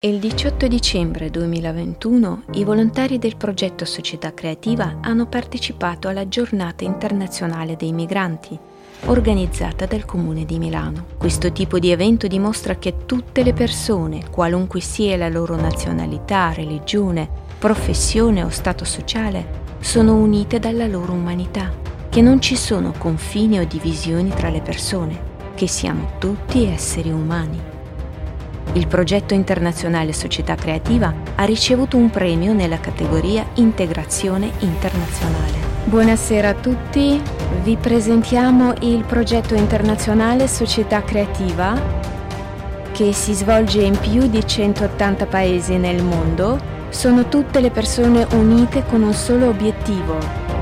Il 18 dicembre 2021 i volontari del progetto Società Creativa hanno partecipato alla Giornata internazionale dei migranti, organizzata dal Comune di Milano. Questo tipo di evento dimostra che tutte le persone, qualunque sia la loro nazionalità, religione, professione o stato sociale, sono unite dalla loro umanità, che non ci sono confini o divisioni tra le persone, che siamo tutti esseri umani. Il progetto internazionale Società Creativa ha ricevuto un premio nella categoria Integrazione internazionale. Buonasera a tutti, vi presentiamo il progetto internazionale Società Creativa che si svolge in più di 180 paesi nel mondo. Sono tutte le persone unite con un solo obiettivo,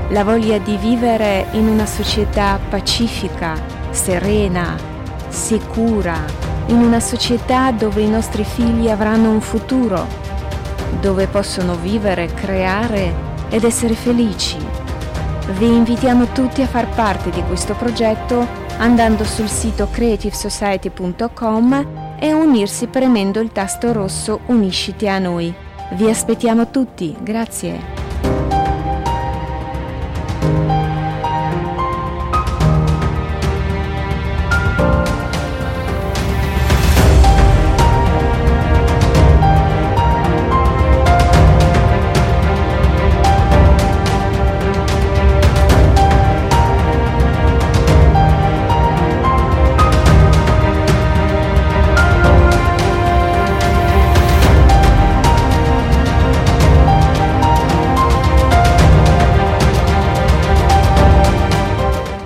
la voglia di vivere in una società pacifica, serena, sicura, in una società dove i nostri figli avranno un futuro, dove possono vivere, creare ed essere felici. Vi invitiamo tutti a far parte di questo progetto andando sul sito creativesociety.com e unirsi premendo il tasto rosso Unisciti a noi. Vi aspettiamo tutti, grazie.